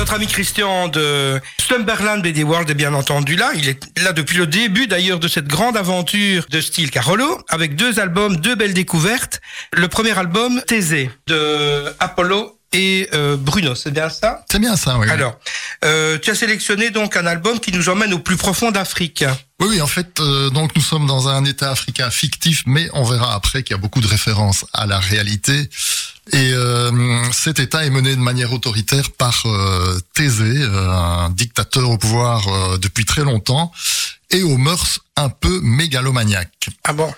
Notre ami Christian de Slumberland BD World est bien entendu là. Il est là depuis le début d'ailleurs de cette grande aventure de style Carolo, avec deux albums, deux belles découvertes. Le premier album, Thésée, de Apollo et euh, Bruno, c'est bien ça? C'est bien ça, oui. Alors, euh, tu as sélectionné donc un album qui nous emmène au plus profond d'Afrique. Oui, oui, en fait, euh, donc nous sommes dans un État africain fictif, mais on verra après qu'il y a beaucoup de références à la réalité. Et euh, cet État est mené de manière autoritaire par euh, Thésée, un dictateur au pouvoir depuis très longtemps, et aux mœurs un peu mégalomaniaques. Ah bon?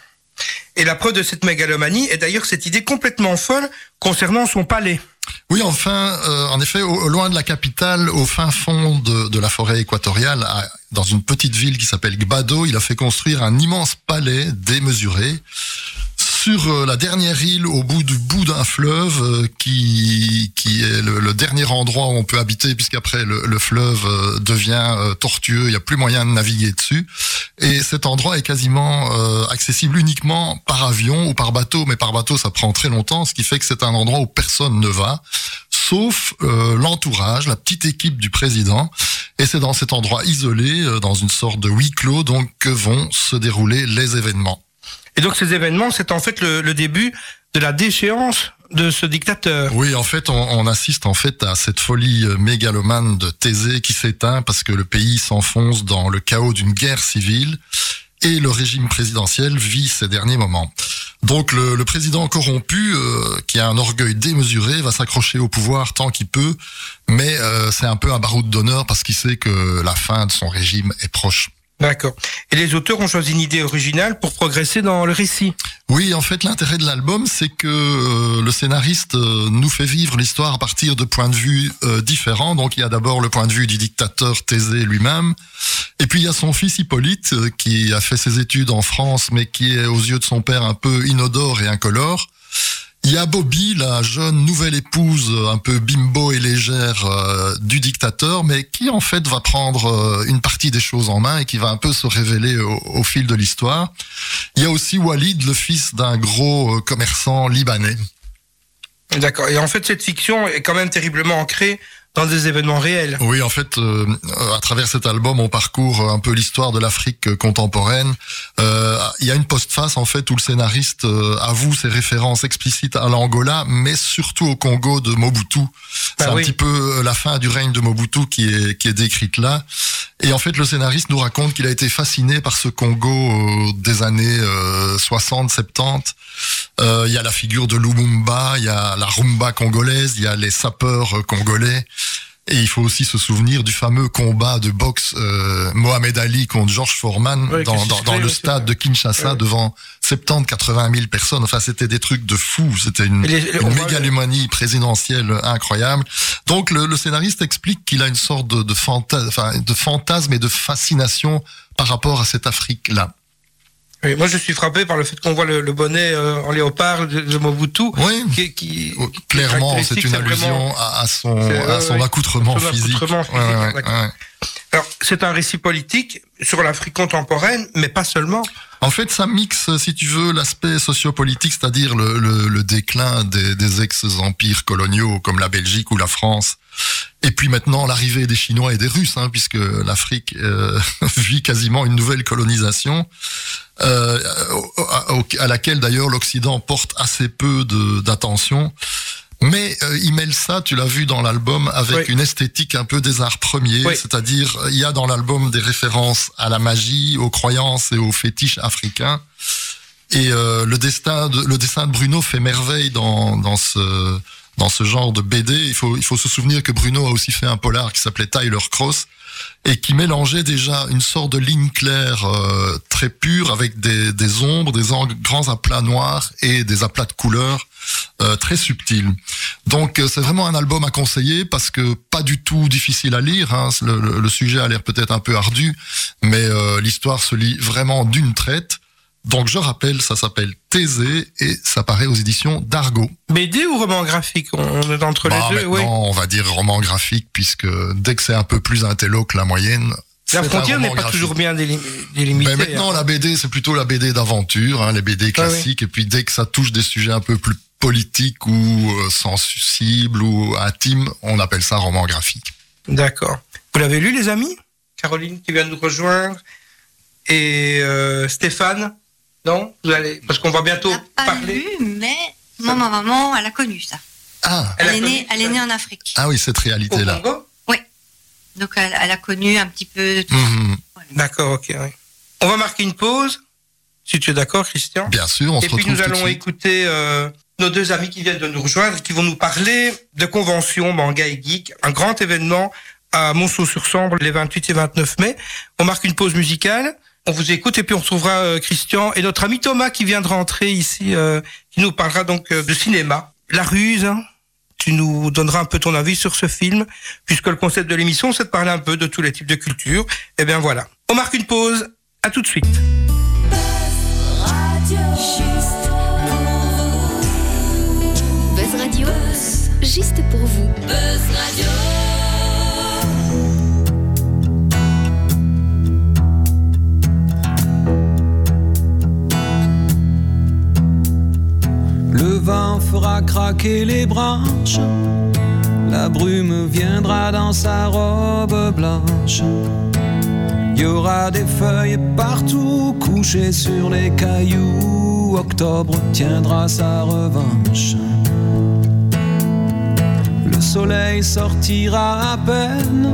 Et la preuve de cette mégalomanie est d'ailleurs cette idée complètement folle concernant son palais. Oui, enfin, euh, en effet, au, loin de la capitale, au fin fond de, de la forêt équatoriale, à, dans une petite ville qui s'appelle Gbado, il a fait construire un immense palais démesuré sur euh, la dernière île au bout du bout d'un fleuve euh, qui qui est le, dernier endroit où on peut habiter puisqu'après le, le fleuve euh, devient tortueux, il n'y a plus moyen de naviguer dessus et cet endroit est quasiment accessible uniquement par avion ou par bateau mais par bateau ça prend très longtemps ce qui fait que c'est un endroit où personne ne va sauf l'entourage, la petite équipe du président et c'est dans cet endroit isolé dans une sorte de huis clos donc que vont se dérouler les événements. Et donc ces événements, c'est en fait le, début de la déchéance de ce dictateur. Oui, en fait, on, assiste en fait à cette folie euh, mégalomane de Thésée qui s'éteint parce que le pays s'enfonce dans le chaos d'une guerre civile et le régime présidentiel vit ces derniers moments. Donc le, le président corrompu, euh, qui a un orgueil démesuré, va s'accrocher au pouvoir tant qu'il peut, mais euh, c'est un peu un baroud d'honneur parce qu'il sait que la fin de son régime est proche. D'accord. Et les auteurs ont choisi une idée originale pour progresser dans le récit. Oui, en fait, l'intérêt de l'album, c'est que euh, le scénariste euh, nous fait vivre l'histoire à partir de points de vue euh, différents. Donc, il y a d'abord le point de vue du dictateur Thésée lui-même, et puis il y a son fils Hippolyte qui a fait ses études en France, mais qui est aux yeux de son père un peu inodore et incolore. Il y a Bobby, la jeune nouvelle épouse un peu bimbo et légère euh, du dictateur, mais qui en fait va prendre euh, une partie des choses en main et qui va un peu se révéler au, fil de l'histoire. Il y a aussi Walid, le fils d'un gros euh, commerçant libanais. D'accord. Et en fait, cette fiction est quand même terriblement ancrée dans des événements réels. Oui, en fait, euh, à travers cet album, on parcourt un peu l'histoire de l'Afrique contemporaine. Euh, il y a une postface en fait où le scénariste euh, avoue ses références explicites à l'Angola, mais surtout au Congo de Mobutu. C'est bah un petit peu la fin du règne de Mobutu qui est qui est décrite là. Et en fait, le scénariste nous raconte qu'il a été fasciné par ce Congo des années 60, 70. Il y a la figure de Lumumba, il y a la rumba congolaise, il y a les sapeurs congolais. Et il faut aussi se souvenir du fameux combat de boxe euh, Mohamed Ali contre George Foreman dans, dans, dans, le stade de Kinshasa devant 70-80 000 personnes. Enfin, c'était des trucs de fou. C'était une, une mégalomanie présidentielle incroyable. Donc, le, le scénariste explique qu'il a une sorte de, de, de fantasme et de fascination par rapport à cette Afrique-là. Oui, moi, je suis frappé par le fait qu'on voit le, le bonnet euh, en léopard de, de Mobutu. Oui, qui, qui, oh, clairement, c'est une allusion à, à, son, à son accoutrement physique. Accoutrement physique ouais, ouais, Alors, c'est un récit politique sur l'Afrique contemporaine, mais pas seulement. En fait, ça mixe, si tu veux, l'aspect sociopolitique, c'est-à-dire le, le, le, déclin des, des ex-empires coloniaux comme la Belgique ou la France, et puis maintenant l'arrivée des Chinois et des Russes, hein, puisque l'Afrique euh, vit quasiment une nouvelle colonisation euh, à laquelle d'ailleurs l'Occident porte assez peu d'attention. Mais euh, il mêle ça, tu l'as vu dans l'album, avec une esthétique un peu des arts premiers, c'est-à-dire il y a dans l'album des références à la magie, aux croyances et aux fétiches africains. Et euh, le destin, de, le dessin de Bruno fait merveille dans, dans ce dans ce genre de BD. Il faut il faut se souvenir que Bruno a aussi fait un polar qui s'appelait Tyler Cross et qui mélangeait déjà une sorte de ligne claire euh, très pure avec des, des ombres, des grands aplats noirs et des aplats de couleurs euh, très subtils. Donc euh, c'est vraiment un album à conseiller parce que pas du tout difficile à lire. Hein. Le, le, sujet a l'air peut-être un peu ardu, mais euh, l'histoire se lit vraiment d'une traite. Donc je rappelle, ça s'appelle Thésée et ça paraît aux éditions d'Argo. BD ou roman graphique? On est entre les bah, deux, oui. on va dire roman graphique puisque dès que c'est un peu plus intello que la moyenne, la frontière n'est pas toujours bien délimitée. Mais maintenant, hein. la BD, c'est plutôt la BD d'aventure, hein, les BD ah classiques. Et puis dès que ça touche des sujets un peu plus politiques ou euh, sensibles ou intimes, on appelle ça roman graphique. D'accord. Vous l'avez lu, les amis? Caroline qui vient de nous rejoindre et euh, Stéphane, non Vous allez parce qu'on va bientôt pas parler. Lu, mais moi, ma maman, elle a connu ça. Ah, Elle, est, née, connu elle est née en Afrique. ah oui, cette Au réalité-là. Congo Donc, elle, elle a connu un petit peu de tout ça. Mhm. D'accord, ok. oui. On va marquer une pause, si tu es d'accord, Christian. Bien sûr, on Et se puis retrouve nous tout de allons suite. écouter euh, nos deux amis qui viennent de nous rejoindre, qui vont nous parler de convention manga et geek, un grand événement à Monceau-sur-Sambre les 28 et 29 mai. On marque une pause musicale. On vous écoute et puis on retrouvera euh, Christian et notre ami Thomas qui vient de rentrer ici, euh, qui nous parlera donc euh, de cinéma. La ruse, hein. tu nous donneras un peu ton avis sur ce film, puisque le concept de l'émission, c'est de parler un peu de tous les types de culture. Eh bien voilà. On marque une pause. À tout de suite. Buzz Radio, juste pour vous. Le vent fera craquer les branches, la brume viendra dans sa robe blanche. Il y aura des feuilles partout couchées sur les cailloux. Octobre tiendra sa revanche. Le soleil sortira à peine,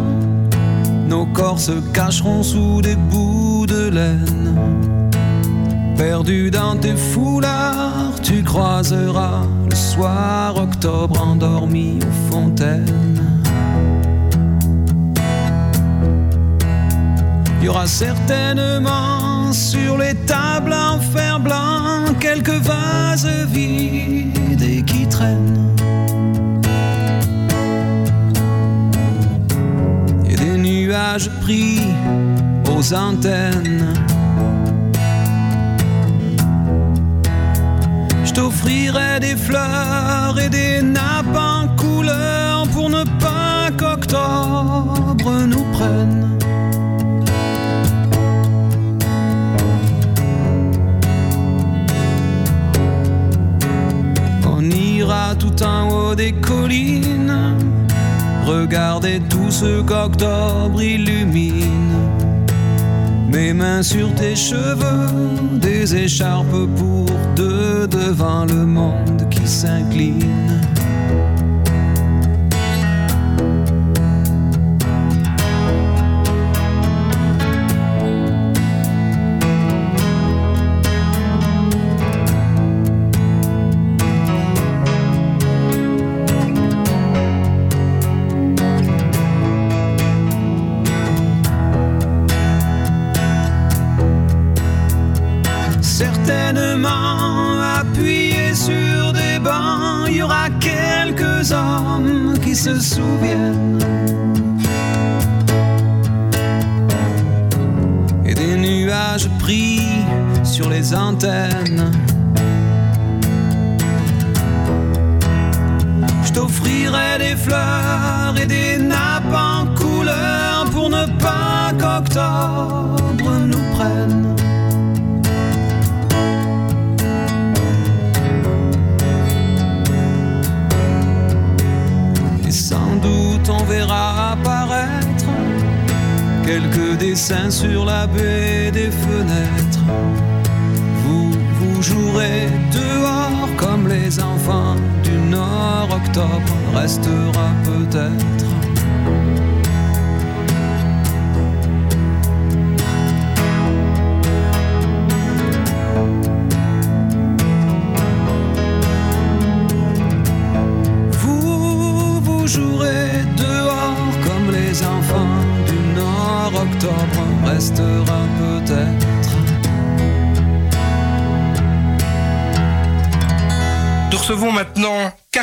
nos corps se cacheront sous des bouts de laine. Perdu dans tes foulards, tu croiseras le soir octobre endormi aux fontaines. Il y aura certainement sur les tables en fer blanc quelques vases vides et qui traînent. Et des nuages pris aux antennes. T'offrirai des fleurs et des nappes en couleur pour ne pas qu'octobre nous prenne. On ira tout en haut des collines, regarder tout ce qu'octobre illumine. Mes mains sur tes cheveux, des écharpes pour deux devant le monde qui s'incline. Vous jouerez dehors comme les enfants du Nord. Octobre restera peut-être.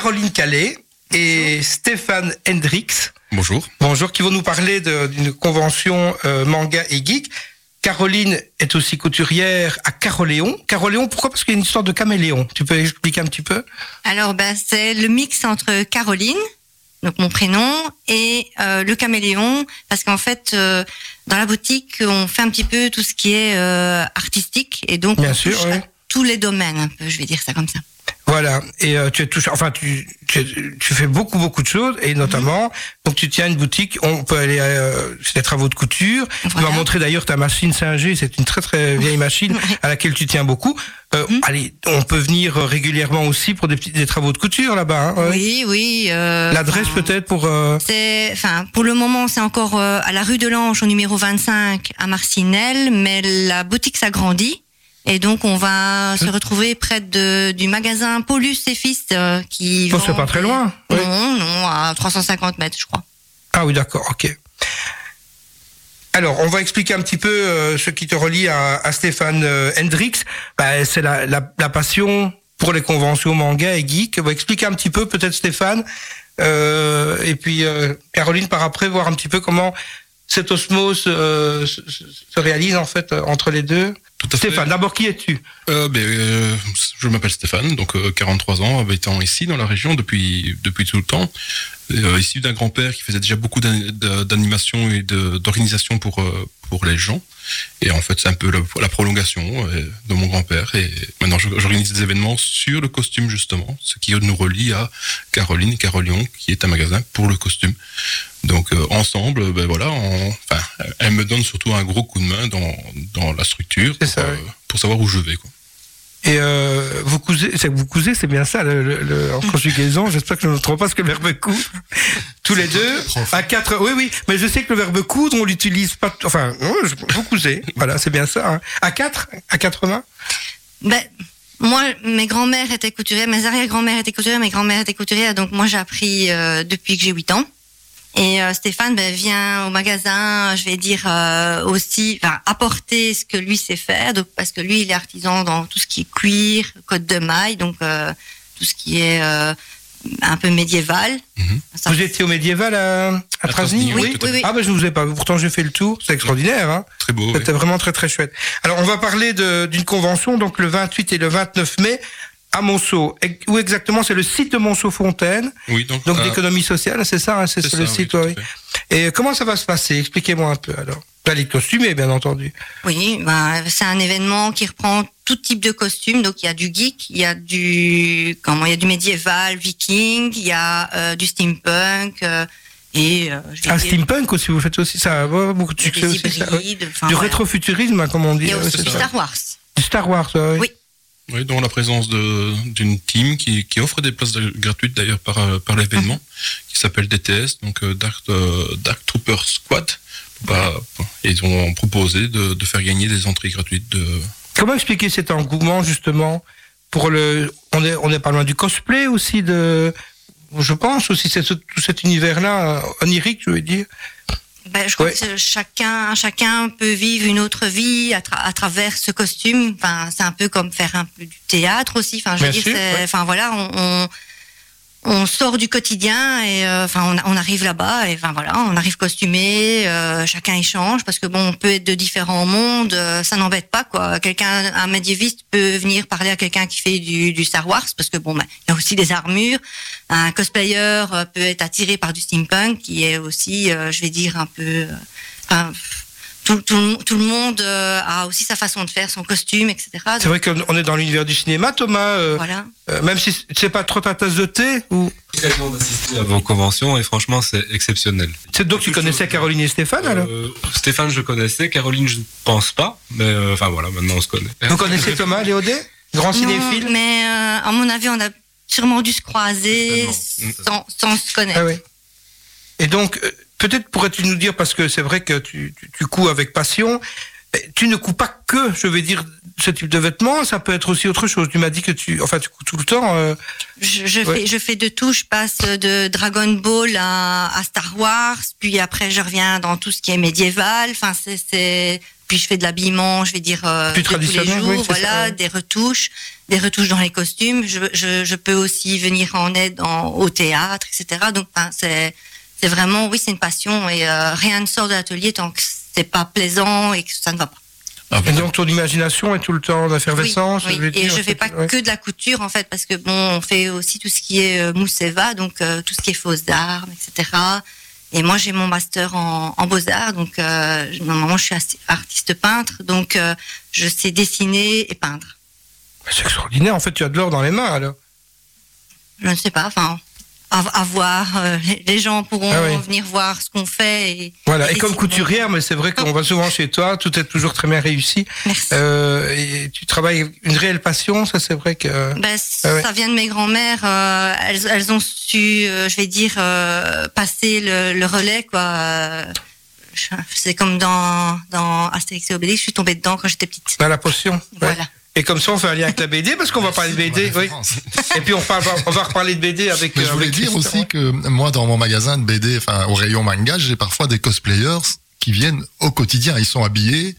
Caroline Calais et Stéphane Hendricks. Bonjour. Bonjour, qui vont nous parler d'une convention euh, manga et geek. Caroline est aussi couturière à Caroléon. Caroléon, pourquoi? Parce qu'il y a une histoire de caméléon. Tu peux expliquer un petit peu? Alors, ben, c'est le mix entre Caroline, donc mon prénom, et euh, le caméléon, parce qu'en fait, euh, dans la boutique, on fait un petit peu tout ce qui est euh, artistique, et donc Bien on sûr, touche à tous les domaines, un peu, je vais dire ça comme ça. Voilà. Et euh, tu es touché. Enfin, tu, tu, tu fais beaucoup beaucoup de choses et notamment donc tu tiens une boutique. On peut aller. Euh, c'est des travaux de couture. Tu Voilà. m'as montré d'ailleurs ta machine Singer. C'est une très très vieille machine à laquelle tu tiens beaucoup. Euh, Mhm. Allez, on peut venir euh, régulièrement aussi pour des petits des travaux de couture là-bas. hein. Oui, oui. euh, L'adresse peut-être pour. euh, C'est, enfin, pour le moment, c'est encore à la rue de l'Ange, au numéro 25, à Marcinelle, mais la boutique s'agrandit. Et donc, on va se retrouver près de, du magasin Paulus et Fils, euh, qui Oh, c'est pas très loin. oui. Non, non, à 350 mètres, je crois. Ah oui, d'accord, ok. Alors, on va expliquer un petit peu euh, ce qui te relie à, à Stéphane euh, Hendricks. Bah, c'est la, la, la passion pour les conventions manga et geek. On va expliquer un petit peu, peut-être Stéphane, euh, et puis euh, Caroline par après, voir un petit peu comment cette osmose euh, se, se- se réalise en fait entre les deux. Tout à fait. Stéphane, d'abord, qui es-tu? Euh, ben, euh, je m'appelle Stéphane, donc euh, 43 ans, habitant ici dans la région depuis depuis tout le temps. Euh, issu d'un grand-père qui faisait déjà beaucoup d'animation et d'organisation pour euh, pour les gens. Et en fait, c'est un peu la, la prolongation euh, de mon grand-père. Et maintenant, j'organise des événements sur le costume justement, ce qui nous relie à Caroline Carolion, qui est un magasin pour le costume. Donc euh, ensemble, ben voilà, on- enfin, elle me donne surtout un gros coup de main dans dans la structure C'est pour, ça, euh, oui. pour savoir où je vais. Quoi. Et euh, vous cousez, vous cousez, c'est bien ça, le, le- le- en conjugaison. J'espère que je ne me trompe pas, parce que le verbe coudre, tous les deux, à quatre. Oui, oui, mais je sais que le verbe coudre, on l'utilise pas. Enfin, vous cousez, voilà, c'est bien ça. hein. À quatre, à quatre mains. Ben, moi, mes grands-mères étaient couturières, mes arrière-grand-mères étaient couturières, mes grands-mères étaient couturières, donc moi j'ai appris euh, depuis que j'ai 8 ans. Et euh, Stéphane ben, vient au magasin, je vais dire euh, aussi, enfin, apporter ce que lui sait faire, donc, parce que lui il est artisan dans tout ce qui est cuir, côte de maille, donc euh, tout ce qui est euh, un peu médiéval. Mhm. Ça, Vous étiez au médiéval à, à À Trasny, oui, oui, oui. Ah ben je vous ai pas vu. Pourtant j'ai fait le tour. C'est extraordinaire. Hein. Très beau. oui. C'était vraiment très très chouette. Alors on va parler de- d'une convention donc le 28 et le 29 mai à Monceau. Et- Où exactement C'est le site de Monceau-Fontaine. Oui, donc, Donc euh, d'économie sociale, c'est ça, hein, c'est le ça, oui, site. oui. Et comment ça va se passer? Expliquez-moi un peu alors. Vous allez costumer, bien entendu. Oui, ben, c'est un événement qui reprend tout type de costumes. Donc il y a du geek, il y a du comment, il y a du médiéval, viking, il y a euh, du steampunk euh, et euh, je vais Ah, dire, steampunk aussi, vous faites aussi ça. beaucoup de succès ouais. Du voilà. rétrofuturisme, hein, comme on dit. Il y a aussi du ça. Star Wars. Du Star Wars, ouais. Oui. Oui, dont la présence d'une team qui, qui offre des places gratuites d'ailleurs par, euh, par l'événement, qui s'appelle DTS, donc euh, Dark, euh, Dark Trooper Squad. Bah, ils ont proposé de, de faire gagner des entrées gratuites de, Comment expliquer cet engouement justement pour le on est on est pas loin du cosplay aussi de je pense aussi c'est ce- tout cet univers là onirique je veux dire Ben, je crois Ouais. que chacun, chacun peut vivre une autre vie à, tra- à travers ce costume. Enfin, c'est un peu comme faire un peu du théâtre aussi. Enfin, je veux dire, sûr, ouais. enfin voilà, on, on, on sort du quotidien et euh, enfin on, on arrive là-bas et enfin voilà, on arrive costumé, euh, chacun échange parce que bon, on peut être de différents mondes, euh, ça n'embête pas quoi. Quelqu'un, un médiéviste peut venir parler à quelqu'un qui fait du, du Star Wars parce que bon, ben, il y a aussi des armures. Un cosplayer euh, peut être attiré par du steampunk, qui est aussi, euh, je vais dire, un peu. euh, enfin, tout, tout, tout le monde euh, a aussi sa façon de faire, son costume, etc. c'est vrai qu'on on est dans l'univers du cinéma Thomas euh, Voilà. euh, même si c'est pas trop ta tasse de thé ou? L'occasion d'assister à vos conventions et franchement c'est exceptionnel. c'est donc tu connaissais Caroline et Stéphane alors? Euh, Stéphane je connaissais, Caroline je ne pense pas, mais euh, enfin voilà maintenant on se connaît. vous connaissez Thomas Léodé grand cinéphile? Non, mais euh, à mon avis, on a sûrement dû se croiser sans, sans se connaître. Ah oui. Et donc, euh, peut-être pourrais-tu nous dire, parce que c'est vrai que tu, tu, tu couds avec passion, mais tu ne couds pas que, je vais dire, ce type de vêtements, ça peut être aussi autre chose. Tu m'as dit que tu, enfin, tu couds tout le temps. euh, Je, je Ouais. fais, je fais de tout. Je passe de Dragon Ball à, à Star Wars, puis après je reviens dans tout ce qui est médiéval. Enfin, c'est, puis je fais de l'habillement, je vais dire euh, Plus de tous les jours. oui, voilà, ça, des retouches, des retouches dans les costumes. Je, je, je peux aussi venir en aide en, au théâtre, etc. Donc, enfin, c'est, c'est vraiment, oui, c'est une passion et euh, rien ne sort de l'atelier tant que c'est pas plaisant et que ça ne va pas. Ah, et donc, ton imagination est tout le temps en effervescence. Oui, je oui. vais Et dire, je fais pas ouais. que de la couture en fait, parce que bon, on fait aussi tout ce qui est euh, mousseva, donc euh, tout ce qui est fausses d'armes, etc. Et moi, j'ai mon master en, en beaux arts, donc euh, je- normalement, je suis artiste peintre, donc euh, je sais dessiner et peindre. C'est extraordinaire. En fait, tu as de l'or dans les mains, alors. je ne sais pas. Enfin, à, à voir. euh, les- gens pourront Ah oui. venir voir ce qu'on fait. Et, Voilà. Et comme couturière, mais c'est vrai qu'on va souvent chez toi, tout est toujours très bien réussi. Merci. Euh, et tu travailles une réelle passion, ça c'est vrai que. Ben, Ah ouais. Ça vient de mes grands-mères. euh, elles, elles ont su, euh, je vais dire, euh, passer le, le relais, quoi. Euh, C'est comme dans, dans Astérix et Obélix, je suis tombée dedans quand j'étais petite. Dans la potion. ouais. Et comme ça, on fait un lien avec la BD, parce qu'on va parler de BD. Oui. Et puis on, parle, on va reparler de BD avec. Mais euh, je voulais avec dire Christophe. aussi que moi, dans mon magasin de BD, enfin au rayon manga, j'ai parfois des cosplayers qui viennent au quotidien. Ils sont habillés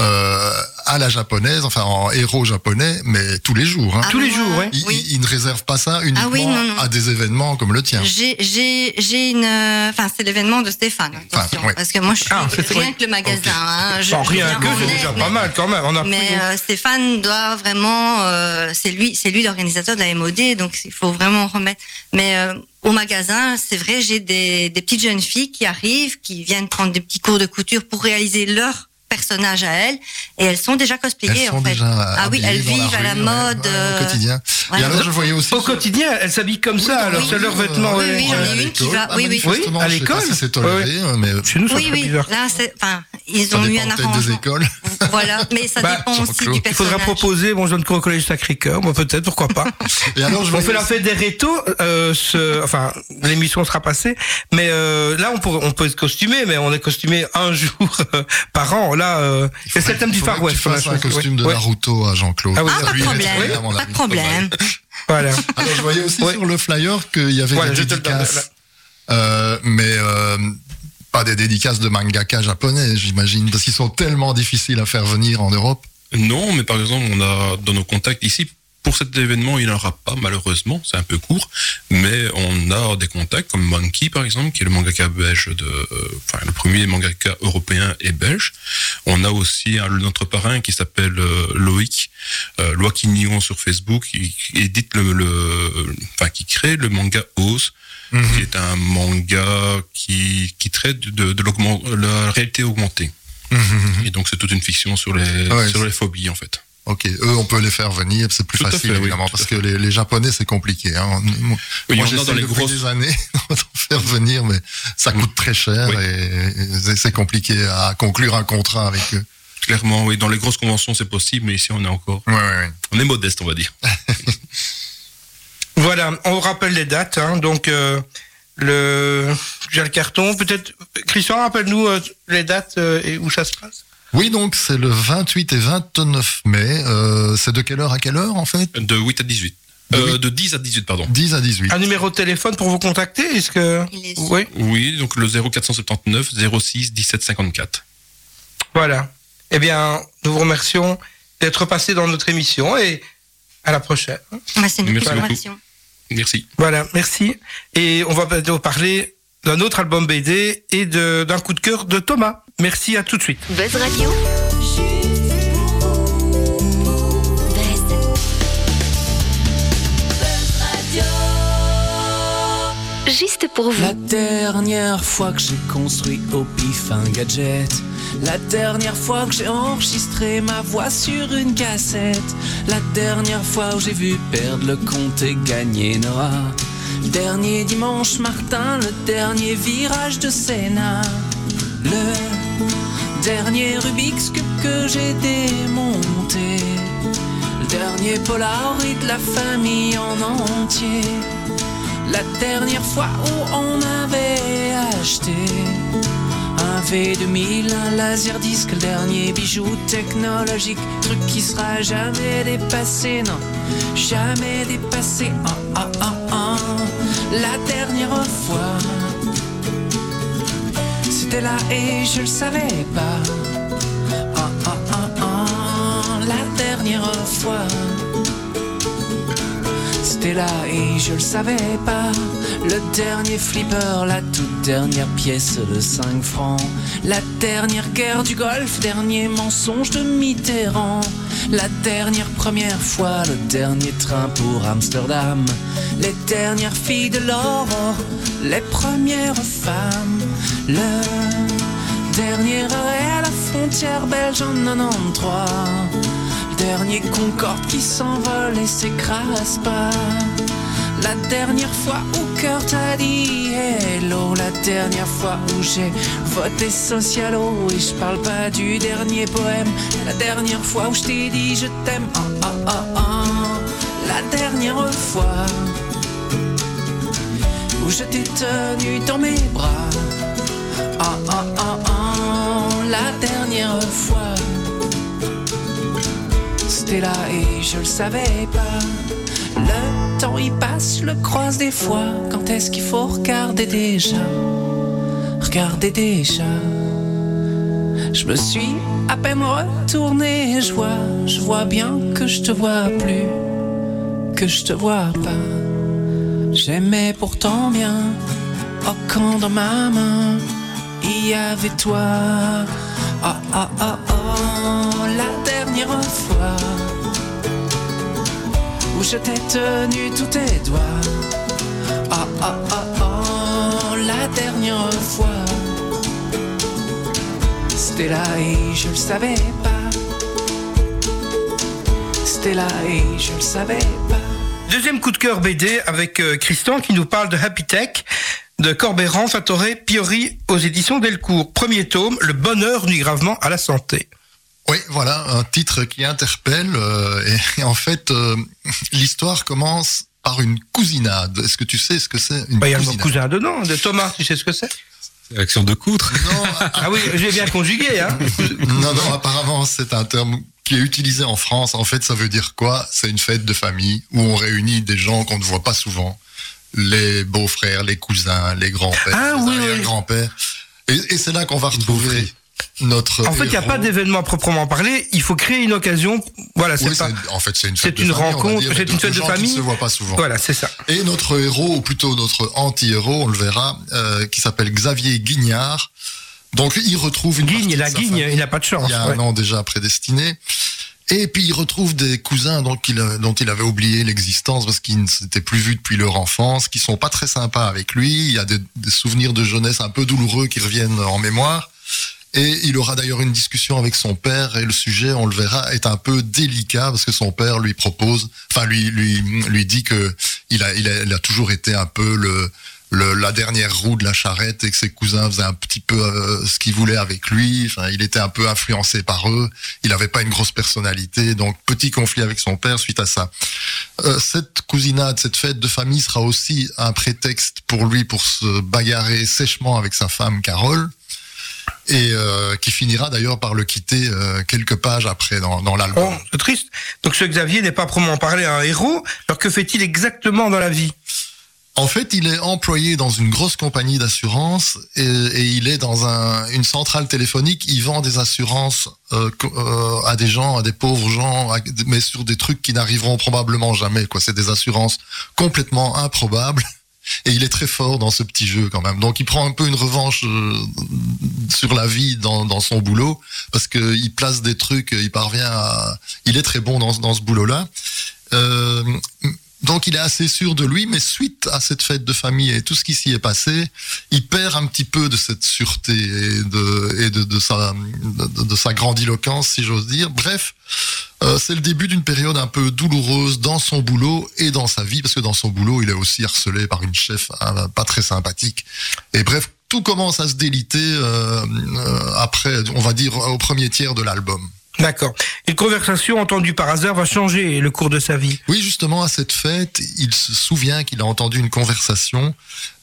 euh, à la japonaise, enfin en héros japonais, mais tous les jours. Hein. Ah, Tous les jours, ouais. Ils, oui. ils- ils ne réservent pas ça uniquement Ah oui, non, non. à des événements comme le tien. J'ai, j'ai, j'ai une, euh, enfin, c'est l'événement de Stéphane, attention, Enfin, ouais. parce que moi, je suis Ah, rien que le magasin. Hein, je, Sans rien que, c'est déjà mais- pas mal quand même. On a Mais euh, Stéphane doit vraiment, euh, c'est lui, c'est lui l'organisateur de la MOD, donc il faut vraiment remettre. Mais euh, au magasin, c'est vrai, j'ai des, des petites jeunes filles qui arrivent, qui viennent prendre des petits cours de couture pour réaliser leur personnage à elles, et elles sont déjà cosplayées Elles sont en fait. déjà ah oui, elles dans vivent à la mode. ouais, euh, au quotidien. voilà. Et alors, je voyais aussi Au quotidien, elle s'habille comme ça, alors oui, c'est leur oui, vêtement. oui, oui, j'en ai à une qui l'école. va- oui, oui. Oui, à l'école. si c'est toléré, mais Chez nous, Oui, oui. Là, c'est, enfin, ils ont eu un arrangement. écoles. Voilà, mais ça Bah, dépend aussi du Il faudrait personnage. proposer, bon, je donne au collège Sacré-Cœur, moi peut-être, pourquoi pas. Et alors, je On fait la fête des rétos, euh, ce, enfin, l'émission sera passée, mais euh, là, on, pourrait, on peut être costumé, mais on est costumé un jour euh, par an. Là, euh, c'est le thème du Far West. Tu un costume de. Naruto à Jean-Claude. Ah oui, Ah, pas de problème, pas de. Voilà. Alors, je voyais aussi Ouais. sur le flyer qu'il y avait des dédicaces. Euh, mais euh, pas des dédicaces de mangaka japonais, j'imagine, parce qu'ils sont tellement difficiles à faire venir en Europe. Non, mais par exemple, on a dans nos contacts ici, pour cet événement, il n'y en aura pas, malheureusement, c'est un peu court, mais on a des contacts comme Monkey, par exemple, qui est le mangaka belge de, euh, enfin, le premier mangaka européen et belge. On a aussi notre parrain qui s'appelle euh, Loïc, euh, Loiquignon sur Facebook, qui, qui édite le, le, enfin, qui crée le manga Ose, qui est un manga qui, qui traite de, la réalité augmentée. Et donc, c'est toute une fiction sur les, Ouais, sur c'est- les phobies, en fait. Ok, eux, on peut les faire venir, c'est plus Tout facile fait, évidemment, parce que les, les Japonais, c'est compliqué. Hein. Moi, Oui, a j'essaie dans les depuis grosses- des années d'en faire venir, mais ça coûte très cher Oui. et, et c'est- c'est compliqué à conclure un contrat avec eux. Clairement, oui. Dans les grosses conventions, c'est possible, mais ici, on est encore, Ouais, ouais, ouais. on est modeste, on va dire. Voilà, on rappelle les dates. Hein, donc, euh, le, j'ai le carton. Peut-être, Christian, rappelle-nous euh, les dates euh, et où ça se passe. Oui, donc c'est le 28 et 29 mai. Euh, c'est de quelle heure à quelle heure en fait? De 8 à 18. De Euh, de 10 à 18, pardon. 10 à 18. Un numéro de téléphone pour vous contacter Est-ce que est oui, Oui, donc le 0479 06 17 54. voilà. Eh bien, nous vous remercions d'être passé dans notre émission et à la prochaine. Bah, Merci beaucoup. Merci. Voilà, merci. Et on va bientôt parler d'un autre album BD et de- d'un coup de cœur de Thomas. Merci, à tout de suite. Buzz Radio. Buzz. Juste pour vous. La dernière fois que j'ai construit au pif un gadget. La dernière fois que j'ai enregistré ma voix sur une cassette. La dernière fois où j'ai vu perdre le compte et gagner Nora. Le dernier dimanche Martin, le dernier virage de Sénat. Le dernier Rubik's Cube que j'ai démonté. Le dernier Polaroid de la famille en entier. La dernière fois où on avait acheté un V2000, un laser disque, le dernier bijou technologique, truc qui sera jamais dépassé, non, jamais dépassé. Ah, ah, ah. La dernière fois, c'était là et je le savais pas. Ah, ah. La dernière fois. C'était là et je le savais pas. Le dernier flipper, la toute dernière pièce de 5 francs. La dernière guerre du Golfe, dernier mensonge de Mitterrand. La dernière première fois, le dernier train pour Amsterdam. Les dernières filles de l'aurore, les premières femmes. Le dernier arrêt à la frontière belge en 93. Le dernier Concorde qui s'envole et s'écrase pas. La dernière fois où cœur t'a dit hello, la dernière fois où j'ai voté socialo, et je parle pas du dernier poème, la dernière fois où je t'ai dit je t'aime, oh, oh, oh, oh. la dernière fois où je t'ai tenu dans mes bras, oh, oh, oh, oh. la dernière fois, c'était là et je le savais pas. Temps il passe, je le croise des fois. Quand est-ce qu'il faut regarder déjà? Regardez déjà. Je me suis à peine retourné, je vois, je vois bien que je te vois plus, que je te vois pas. J'aimais pourtant bien, oh quand dans ma main il y avait toi, oh oh oh oh, la dernière fois où je t'ai tenu tous tes doigts. Oh oh oh oh, la dernière fois. C'était là et je le savais pas. C'était là et je le savais pas. Deuxième coup de cœur BD avec euh, Christian qui nous parle de Happy Tech de Corbéran, Fatoré, Piori aux éditions Delcourt. Premier tome, Le bonheur nuit gravement à la santé. Oui, voilà, un titre qui interpelle. euh, et, et en fait, euh, l'histoire commence par une cousinade. Est-ce que tu sais ce que c'est une Bah, Il y a mon cousinade cousin dedans, de Thomas, tu sais ce que c'est? Action de coutre. Non, Ah oui, j'ai bien conjugué, hein non, non, apparemment, c'est un terme qui est utilisé en France. En fait, ça veut dire quoi? C'est une fête de famille où on réunit des gens qu'on ne voit pas souvent. Les beaux-frères, les cousins, les grands-pères, Ah les oui, oui. arrière-grands-pères. Et, et c'est là qu'on va retrouver notre En fait, il n'y a pas d'événement à proprement parler, il faut créer une occasion. Voilà, c'est Oui, pas... c'est- en fait, c'est une c'est de famille, rencontre, c'est une fête de qui famille. ne se voient pas souvent. Voilà, c'est ça. Et notre héros, ou plutôt notre anti-héros, on le verra, euh, qui s'appelle Xavier Guignard. Donc, il retrouve une Guigne, de la Guigne, famille. il n'a pas de chance. Il y a ouais. un an déjà prédestiné. Et puis il retrouve des cousins dont il, a- dont il avait oublié l'existence parce qu'ils ne s'étaient plus vus depuis leur enfance, qui sont pas très sympas avec lui. Il y a des, des souvenirs de jeunesse un peu douloureux qui reviennent en mémoire. Et il aura d'ailleurs une discussion avec son père et le sujet, on le verra, est un peu délicat parce que son père lui propose, enfin lui lui lui dit que il a il a, il a toujours été un peu le, le la dernière roue de la charrette et que ses cousins faisaient un petit peu euh, ce qu'ils voulaient avec lui. Enfin, il était un peu influencé par eux. Il n'avait pas une grosse personnalité, donc petit conflit avec son père suite à ça. Euh, cette cousinade, cette fête de famille sera aussi un prétexte pour lui pour se bagarrer sèchement avec sa femme Carole et euh, qui finira d'ailleurs par le quitter euh, quelques pages après dans, dans l'album. Oh, c'est triste. Donc ce Xavier n'est pas proprement parler un héros. Alors que fait-il exactement dans la vie? En fait, il est employé dans une grosse compagnie d'assurance et, et il est dans un, une centrale téléphonique. Il vend des assurances euh, euh, à des gens, à des pauvres gens, mais sur des trucs qui n'arriveront probablement jamais. Quoi, c'est des assurances complètement improbables. Et il est très fort dans ce petit jeu quand même. Donc il prend un peu une revanche euh, sur la vie dans, son boulot parce que il place des trucs, il parvient à, il est très bon dans, dans ce boulot-là. Euh, donc il est assez sûr de lui, mais suite à cette fête de famille et tout ce qui s'y est passé, il perd un petit peu de cette sûreté et de, et de, sa, de, grandiloquence, si j'ose dire. Bref, euh, c'est le début d'une période un peu douloureuse dans son boulot et dans sa vie, parce que dans son boulot, il est aussi harcelé par une chef hein, pas très sympathique. Et bref, tout commence à se déliter euh, euh, après, on va dire, au premier tiers de l'album. D'accord. Une conversation entendue par hasard va changer le cours de sa vie. Oui, justement, à cette fête, il se souvient qu'il a entendu une conversation.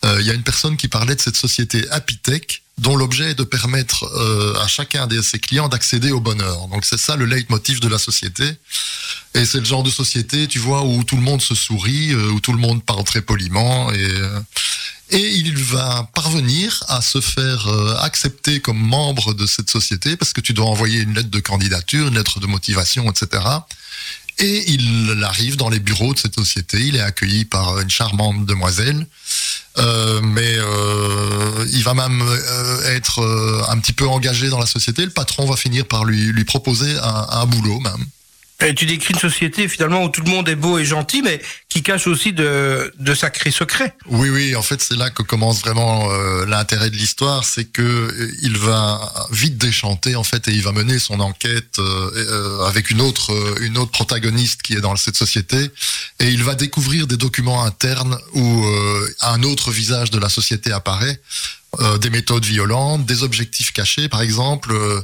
Euh, il y a une personne qui parlait de cette société Apitech, dont l'objet est de permettre euh, à chacun de ses clients d'accéder au bonheur. Donc c'est ça le leitmotiv de la société. Et c'est le genre de société, tu vois, où tout le monde se sourit, euh, où tout le monde parle très poliment. Et, euh, et il va parvenir à se faire euh, accepter comme membre de cette société, parce que tu dois envoyer une lettre de candidature, une lettre de motivation, etc. Et il arrive dans les bureaux de cette société. Il est accueilli par une charmante demoiselle. Euh, mais euh, il va même être un petit peu engagé dans la société. Le patron va finir par lui, lui proposer un, un boulot même. Et tu décris une société finalement où tout le monde est beau et gentil, mais qui cache aussi de, sacrés secrets. Oui, oui, en fait, c'est là que commence vraiment euh, l'intérêt de l'histoire, c'est que euh, il va vite déchanter en fait et il va mener son enquête euh, euh, avec une autre euh, une protagoniste qui est dans cette société et il va découvrir des documents internes où euh, un autre visage de la société apparaît. Euh, des méthodes violentes, des objectifs cachés, par exemple. Euh,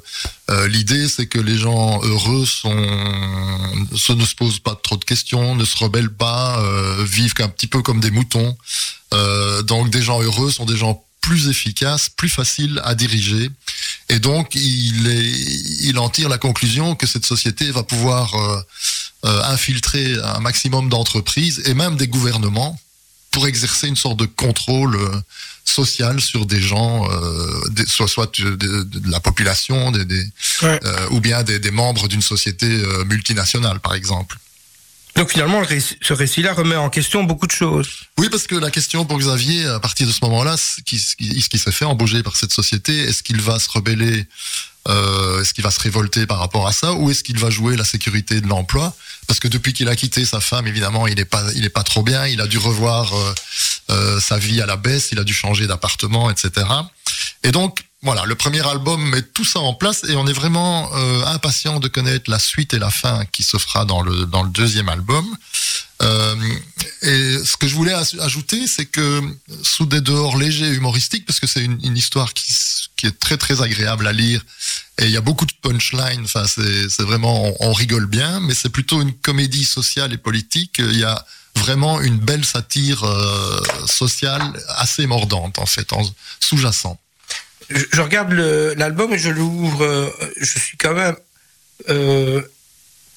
euh, L'idée, c'est que les gens heureux ne se posent pas trop de questions, ne se rebellent pas, vivent un petit peu comme des moutons. Donc des gens heureux sont des gens plus efficaces, plus faciles à diriger. Et donc il, il en tire la conclusion que cette société va pouvoir infiltrer un maximum d'entreprises et même des gouvernements pour exercer une sorte de contrôle euh, social sur des gens, euh, des- soit, soit de, de- de la population, des, des- Ouais. euh, ou bien des, des membres d'une société euh, multinationale, par exemple. Donc finalement, ce récit-là remet en question beaucoup de choses. Oui, parce que la question pour Xavier, à partir de ce moment-là, ce qui s'est fait embaucher par cette société, est-ce qu'il va se rebeller, euh, est-ce qu'il va se révolter par rapport à ça, ou est-ce qu'il va jouer la sécurité de l'emploi? Parce que depuis qu'il a quitté sa femme, évidemment, il n'est pas, il est pas trop bien. Il a dû revoir euh, euh, sa vie à la baisse, il a dû changer d'appartement, etc. Et donc, voilà, le premier album met tout ça en place et on est vraiment euh, impatient de connaître la suite et la fin qui se fera dans le dans le deuxième album. Euh, et ce que je voulais aj- ajouter, c'est que sous des dehors légers humoristiques, parce que c'est une, une histoire qui, qui est très très agréable à lire, et il y a beaucoup de punchlines. Enfin, c'est c'est vraiment, on, on rigole bien, mais c'est plutôt une comédie sociale et politique. Il y a vraiment une belle satire euh, sociale assez mordante en fait, en sous-jacent. Je, je regarde l'album et je l'ouvre. euh, je suis quand même euh,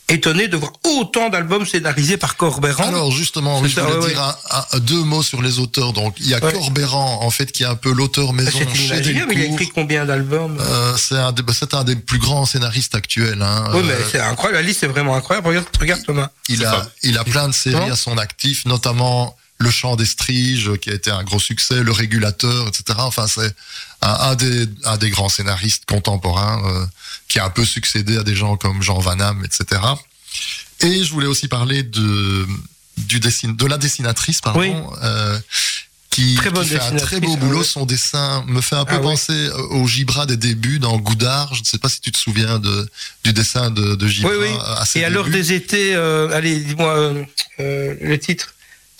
étonné de voir autant d'albums scénarisés par Corberan. Alors justement, oui, je voulais ouais, dire un- un- deux mots sur les auteurs. Donc il y a Ouais. Corberan en fait qui est un peu l'auteur maison c'est chez inimaginable. Il a Delcourt. écrit combien d'albums? Euh, c'est un, des- bah, c'est un des plus grands scénaristes actuels. Hein. Oui, mais Euh, c'est incroyable. La liste est vraiment incroyable. Regarde, regarde Thomas. il a, il a plein de séries à son actif, notamment Le Chant des Striges, qui a été un gros succès, Le Régulateur, etc. Enfin, c'est un, un des, un des grands scénaristes contemporains euh, qui a un peu succédé à des gens comme Jean Van Damme, etc. Et je voulais aussi parler de, du dessin, de la dessinatrice, pardon, Oui. euh, qui, Très bonne qui fait un très beau boulot. ouais. Son dessin me fait un peu Ah penser au Gibra des débuts dans Goudard. Je ne sais pas si tu te souviens de, du dessin de, de Gibra. Oui, oui. à ses Et à l'heure des étés, euh, allez, dis-moi euh, le titre.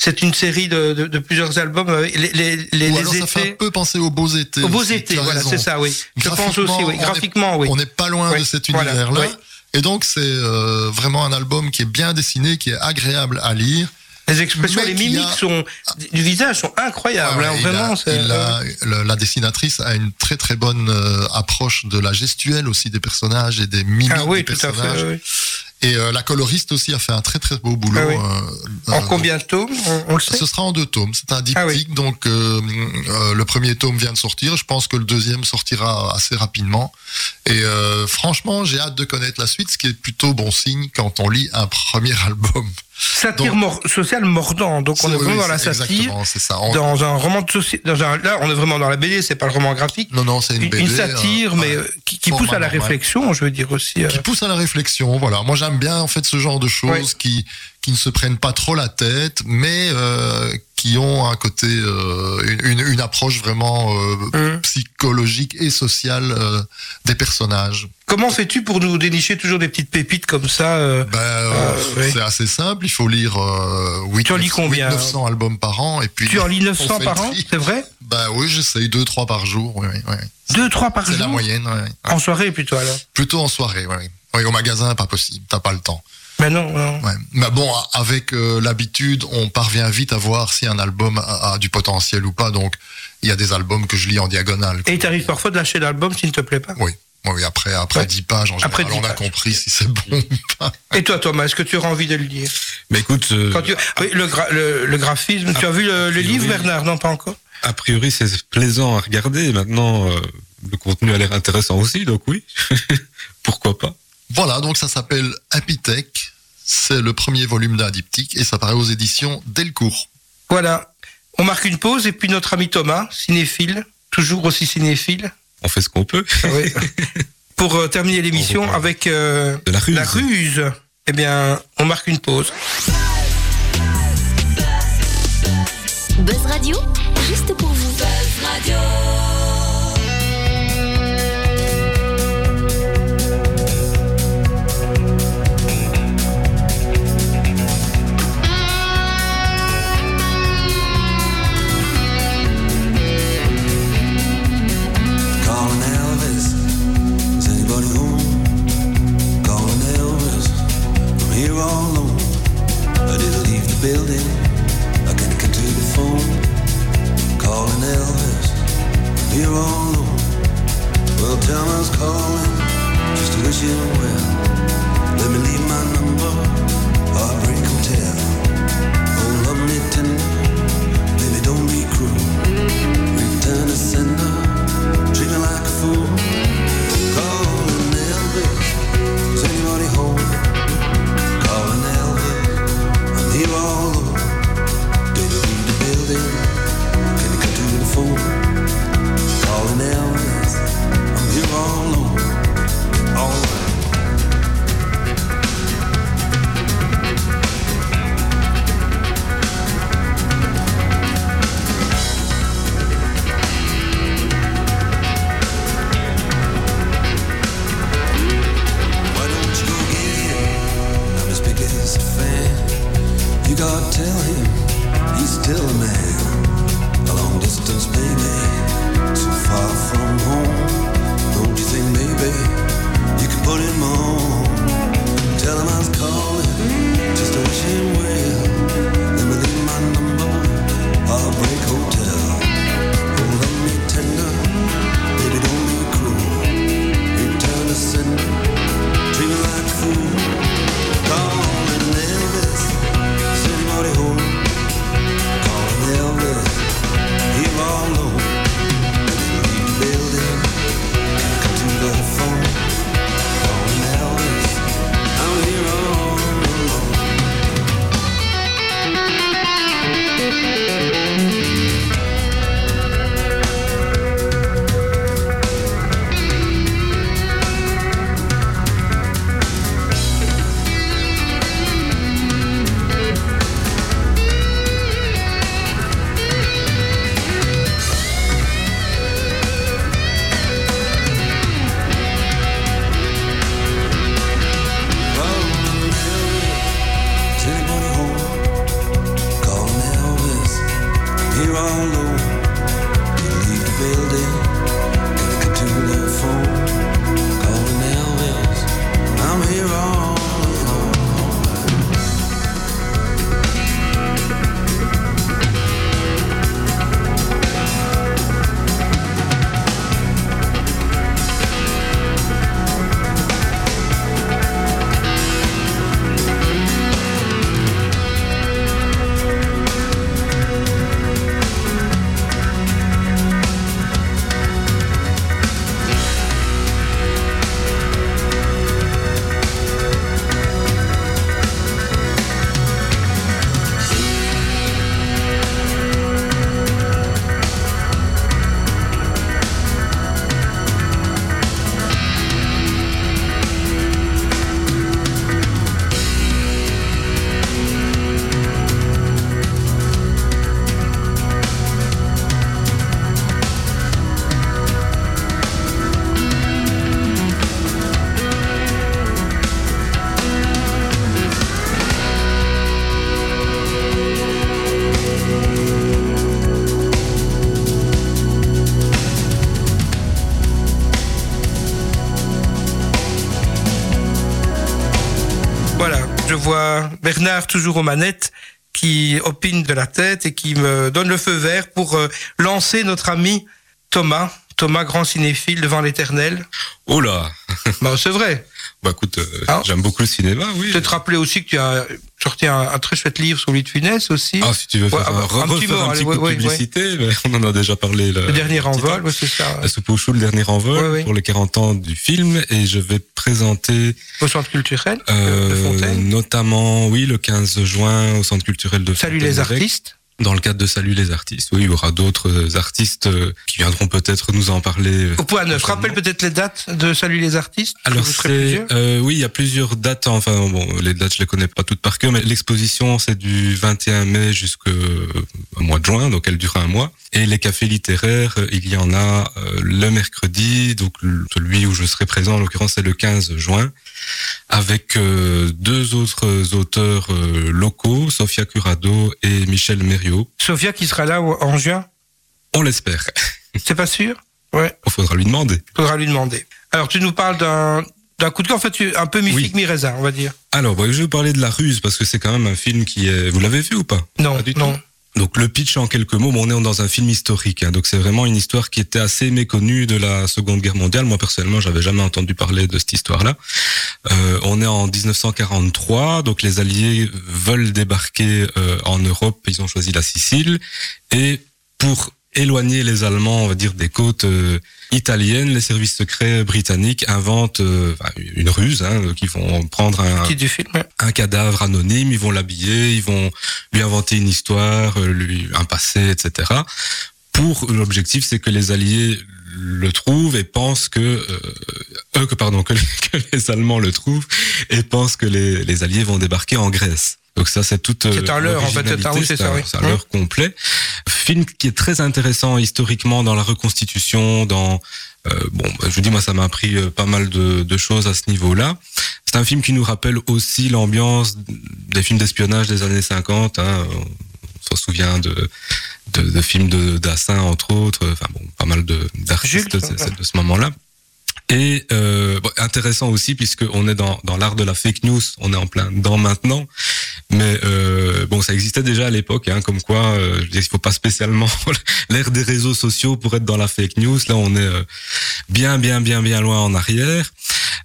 C'est une série de, de, de plusieurs albums. euh, Les, les, les, Ou les ça fait un peu penser aux beaux étés. Aux beaux aussi, étés, voilà, c'est ça, oui. Je pense aussi, oui. on est- Graphiquement, oui. On n'est pas loin Oui, de cet voilà, univers-là. oui. Et donc c'est euh, vraiment un album qui est bien dessiné, qui est agréable à lire. Les expressions, les mimiques a- sont, du visage sont incroyables. Ah ouais, il vraiment, a- le- la dessinatrice a une très très bonne euh, approche de la gestuelle aussi des personnages et des mimiques Ah oui, des tout à personnages. fait. oui. Et euh, la coloriste aussi a fait un très très beau boulot. Ah oui. euh, En euh, combien de tomes on, on le sait Ce sera en deux tomes. C'est un diptyque, Ah oui. donc le premier tome vient de sortir. Je pense que le deuxième sortira assez rapidement. Et franchement, j'ai hâte de connaître la suite, ce qui est plutôt bon signe quand on lit un premier album. Satire mor- sociale mordant. Donc on est vraiment dans la satire. Exactement, c'est ça. On- Dans un roman de société. Là, on est vraiment dans la BD, c'est pas le roman graphique. Non, non, c'est une BD. une satire, euh, mais euh, qui, pousse à la normal. réflexion, je veux dire aussi. euh. qui pousse à la réflexion. Voilà, moi j'aime bien en fait ce genre de choses qui qui ne se prennent pas trop la tête, mais euh, qui ont un côté euh, une, approche vraiment euh, Hum. psychologique et sociale euh, des personnages. Comment fais-tu pour nous dénicher toujours des petites pépites comme ça euh, Ben, euh, oui. c'est assez simple. Il faut lire euh, 8, Tu en lis combien 900 albums par an et puis Tu en lis on 900 fait par an, c'est vrai Ben oui, j'essaye deux trois par jour. Oui, oui. Deux, trois par C'est jour la moyenne. En soirée plutôt alors Plutôt en soirée. Oui, au magasin, pas possible. T'as pas le temps. Ben non, non. Ouais. Mais bon, avec euh, l'habitude, on parvient vite à voir si un album a, a du potentiel ou pas. Donc, il y a des albums que je lis en diagonale. Et il t'arrive parfois de lâcher l'album s'il ne te plaît pas Oui. Oui, après, après Ouais. 10 pages, en Après général, 10 on a pages. compris si c'est bon ou pas. Et toi Thomas, est-ce que tu auras envie de le lire? Mais écoute, euh, Quand tu... oui, le, gra- le, le graphisme, tu as vu le, livre Bernard? Non, pas encore? a priori, c'est plaisant à regarder. Maintenant, euh, le contenu a l'air intéressant aussi, donc oui, pourquoi pas? Voilà, donc ça s'appelle Happy Tech. C'est le premier volume d'un diptyque et ça paraît aux éditions Delcourt. Voilà. On marque une pause et puis notre ami Thomas, cinéphile, toujours aussi cinéphile, On fait ce qu'on peut. oui, pour euh, terminer l'émission avec euh, De la ruse. la ruse. Eh bien, on marque une pause. Buzz Radio, juste pour vous. Buzz Radio. Building. I can't get to the phone. Calling Elvis. Here all alone. Well, me calling just to wish him well. Let me leave my Bernard toujours aux manettes qui opine de la tête et qui me donne le feu vert pour euh, lancer notre ami Thomas. Thomas, grand cinéphile devant l'éternel. Oh là Bah, c'est vrai. Bah écoute, euh, Ah. j'aime beaucoup le cinéma, oui. Peut-être rappeler aussi que tu as sorti un, un très chouette livre sur Louis de Funès aussi. Ah, si tu veux faire un, un petit mot, un petit ouais, coup de ouais, publicité, mais on en a déjà parlé. le dernier envol, c'est ça. La soupe au chou, le dernier envol, pour les 40 ans du film, et je vais présenter Au centre culturel euh, de Fontaine. notamment, oui, le 15 juin au Centre culturel de Salut Fontaine les avec- artistes. Dans le cadre de Salut les artistes. Oui, il y aura d'autres euh, artistes euh, qui viendront peut-être nous en parler. Au point neuf, prochainement. rappelle peut-être les dates de Salut les artistes. Alors c'est euh, oui, il y a plusieurs dates. Enfin bon, les dates je les connais pas toutes par cœur, mais l'exposition c'est du 21 mai jusqu'au mois de juin, donc elle durera un mois. Et les cafés littéraires, il y en a le mercredi, donc celui où je serai présent en l'occurrence c'est le 15 juin, avec deux autres auteurs locaux, Sofia Curado et Michel Sophia qui sera là en juin. On l'espère. C'est pas sûr Ouais, Il faudra lui demander. faudra lui demander. Alors tu nous parles d'un d'un coup de cœur, en fait, un peu mi-figue, mi-raisin, on va dire. Alors, je vais vous parler de La Ruse parce que c'est quand même un film qui est. Vous l'avez vu ou pas? Non, Pas du non. tout. Donc le pitch en quelques mots, bon, on est dans un film historique, hein, donc c'est vraiment une histoire qui était assez méconnue de la Seconde Guerre mondiale. Moi personnellement, j'avais jamais entendu parler de cette histoire-là. Euh, on est en 1943, donc les Alliés veulent débarquer euh, en Europe. Ils ont choisi la Sicile et pour éloigner les Allemands, on va dire, des côtes euh, italiennes, les services secrets britanniques inventent euh, une ruse, hein, qui vont prendre un, Titre du film. ouais. un cadavre anonyme, ils vont l'habiller, ils vont lui inventer une histoire, euh, lui un passé, etc. Pour l'objectif, c'est que les Alliés le trouvent et pensent que euh, euh, que pardon que les, que les Allemands le trouvent et pensent que les, les Alliés vont débarquer en Grèce. Donc ça, c'est toute. C'est un leurre, en fait, c'est un- oui, c'est ça, oui. C'est un leurre complet. Film qui est très intéressant historiquement dans la reconstitution, dans euh, bon, bah, je vous dis moi, ça m'a appris euh, pas mal de, de choses à ce niveau-là. C'est un film qui nous rappelle aussi l'ambiance des films d'espionnage des années 50. Hein. On se souvient de, de, de films de Dassin, entre autres. Enfin bon, pas mal de- d'artistes de ce moment-là. Et euh, intéressant aussi puisque on est dans, dans l'art de la fake news, on est en plein dedans maintenant. Mais euh, bon, ça existait déjà à l'époque, hein, comme quoi euh, je veux il faut pas spécialement l'ère des réseaux sociaux pour être dans la fake news. Là, on est euh, bien, bien, bien, bien loin en arrière.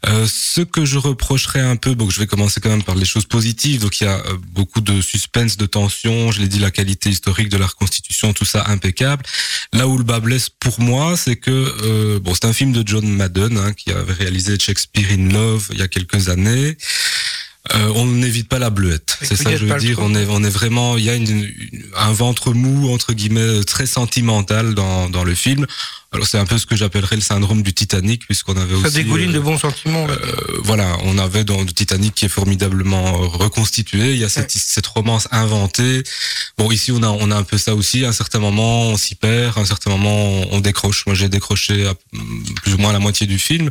Euh, ce que je reprocherais un peu, bon, je vais commencer quand même par les choses positives. Donc il y a euh, beaucoup de suspense, de tension. Je l'ai dit, la qualité historique de la reconstitution, tout ça impeccable. Là où le bas blesse pour moi, c'est que euh, bon, c'est un film de John Madden hein, qui avait réalisé Shakespeare in Love il y a quelques années. Euh, on n'évite pas la bleuette, c'est ça que je veux dire. On est, on est vraiment, il y a une, une- un ventre mou entre guillemets très sentimental dans, dans le film. Alors c'est un peu ce que j'appellerais le syndrome du Titanic puisqu'on avait Ça aussi dégouline euh, de bons sentiments. euh, voilà, on avait dans le Titanic qui est formidablement euh, reconstitué. Il y a cette, cette romance inventée. Bon, ici on a on a un peu ça aussi. À un certain moment, on s'y perd. À un certain moment, on, on décroche. Moi, j'ai décroché à, mm, plus ou moins la moitié du film,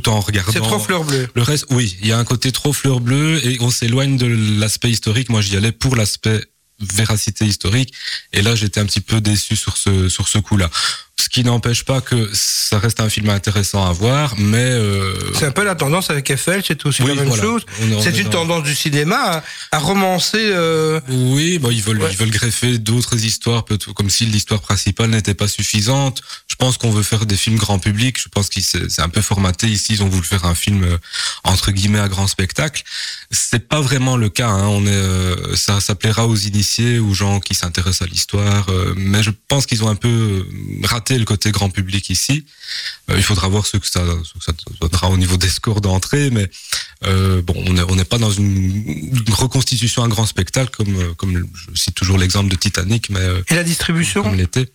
tout en regardant. C'est trop fleur bleue. Le reste, oui, il y a un côté trop fleur bleue et on s'éloigne de l'aspect historique. Moi, j'y allais pour l'aspect véracité historique. Et là, j'étais un petit peu déçu sur ce sur ce coup-là. Ce qui n'empêche pas que ça reste un film intéressant à voir, mais euh, C'est un peu la tendance avec Eiffel, c'est aussi oui, la même voilà. chose. C'est est une dans- tendance du cinéma à, à romancer. euh, Oui, bon, ils veulent, Ouais. ils veulent greffer d'autres histoires, comme si l'histoire principale n'était pas suffisante. Je pense qu'on veut faire des films grand public. Je pense que c'est un peu formaté ici. Ils ont voulu faire un film euh, entre guillemets à grand spectacle. C'est pas vraiment le cas. Hein. On est, euh, ça, ça plaira aux initiés, aux gens qui s'intéressent à l'histoire. euh, mais je pense qu'ils ont un peu euh, le côté grand public ici. Euh, il faudra voir ce que ça, ce que ça donnera au niveau des scores d'entrée, mais euh, bon, on n'est pas dans une, une reconstitution à grand spectacle comme euh, comme je cite toujours l'exemple de Titanic, mais Et la distribution comme l'était.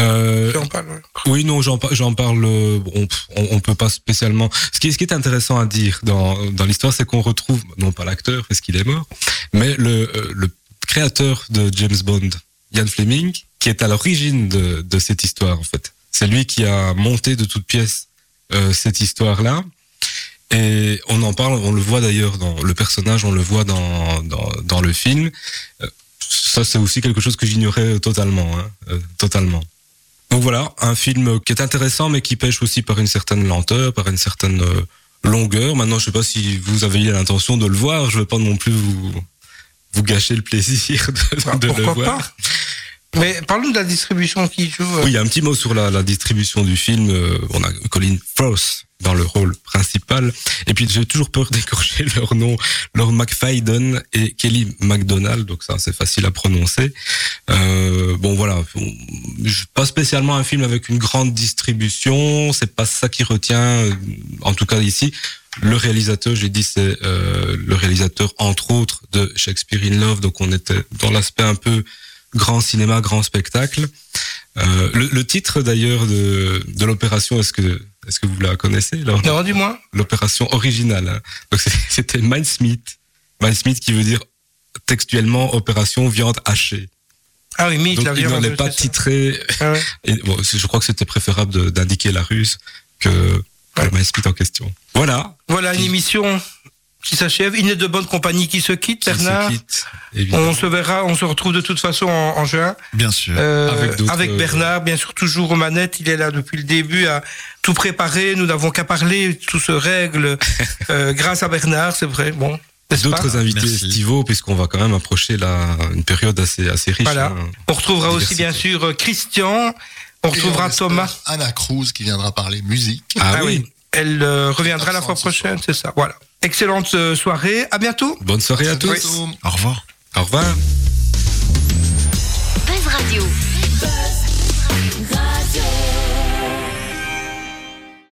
Euh, ouais. oui, non, j'en j'en parle. on, on peut pas spécialement. Ce qui, est- ce qui est intéressant à dire dans dans l'histoire, c'est qu'on retrouve non pas l'acteur parce qu'il est mort, mais le le créateur de James Bond, Ian Fleming, qui est à l'origine de cette histoire en fait. C'est lui qui a monté de toutes pièces euh, cette histoire-là. Et on en parle, on le voit d'ailleurs dans le personnage, on le voit dans dans, le film. Euh, ça, c'est aussi quelque chose que j'ignorais totalement, hein, euh, totalement. Donc voilà, un film qui est intéressant, mais qui pêche aussi par une certaine lenteur, par une certaine longueur. Maintenant, je sais pas si vous avez l'intention de le voir. Je veux pas non plus vous vous gâcher le plaisir de, de le pourquoi voir. pas Mais parlons de la distribution qui joue. euh, Oui, un petit mot sur la, la distribution du film. Euh, on a Colin Firth dans le rôle principal. Et puis j'ai toujours peur d'écorcher leur nom, Lord McFadden et Kelly MacDonald. Donc ça, c'est facile à prononcer. Euh, bon voilà, pas spécialement un film avec une grande distribution. C'est pas ça qui retient, en tout cas ici. Le réalisateur, j'ai dit, c'est euh, le réalisateur entre autres de Shakespeare in Love. Donc on était dans l'aspect un peu grand cinéma, grand spectacle. Euh, le, le titre d'ailleurs de, de l'opération, est-ce que est-ce que vous la connaissez Non, dis-moi. L'opération originale. hein. Donc c'était Mindsmith. Mindsmith qui veut dire textuellement opération viande hachée. Ah oui, mythe, Donc la il n'en est pas titré. Ah ouais. Et, bon, c'est- je crois que c'était préférable d'indiquer la ruse que, en question. Voilà. Voilà une émission qui s'achève. Il n'est de bonne compagnie qui se quitte, Qui se Bernard. quitte. On se verra, on se retrouve de toute façon en, en juin. Bien sûr. Euh, Avec euh, Bernard, bien sûr, toujours aux manettes. Il est là depuis le début à tout préparer. Nous n'avons qu'à parler. Tout se règle euh, grâce à Bernard, c'est vrai. Bon, D'autres invités Merci. estivaux, puisqu'on va quand même approcher la, une période assez, assez riche. Voilà. hein. On retrouvera aussi, bien sûr, euh, Christian. On retrouvera Thomas. Anna Cruz qui viendra parler musique. Ah, ah oui. Elle euh, reviendra la fois prochaine, c'est ça. Voilà. Excellente euh, soirée. À bientôt. Bonne soirée à, tous. Au revoir. Au revoir. Buzz Radio.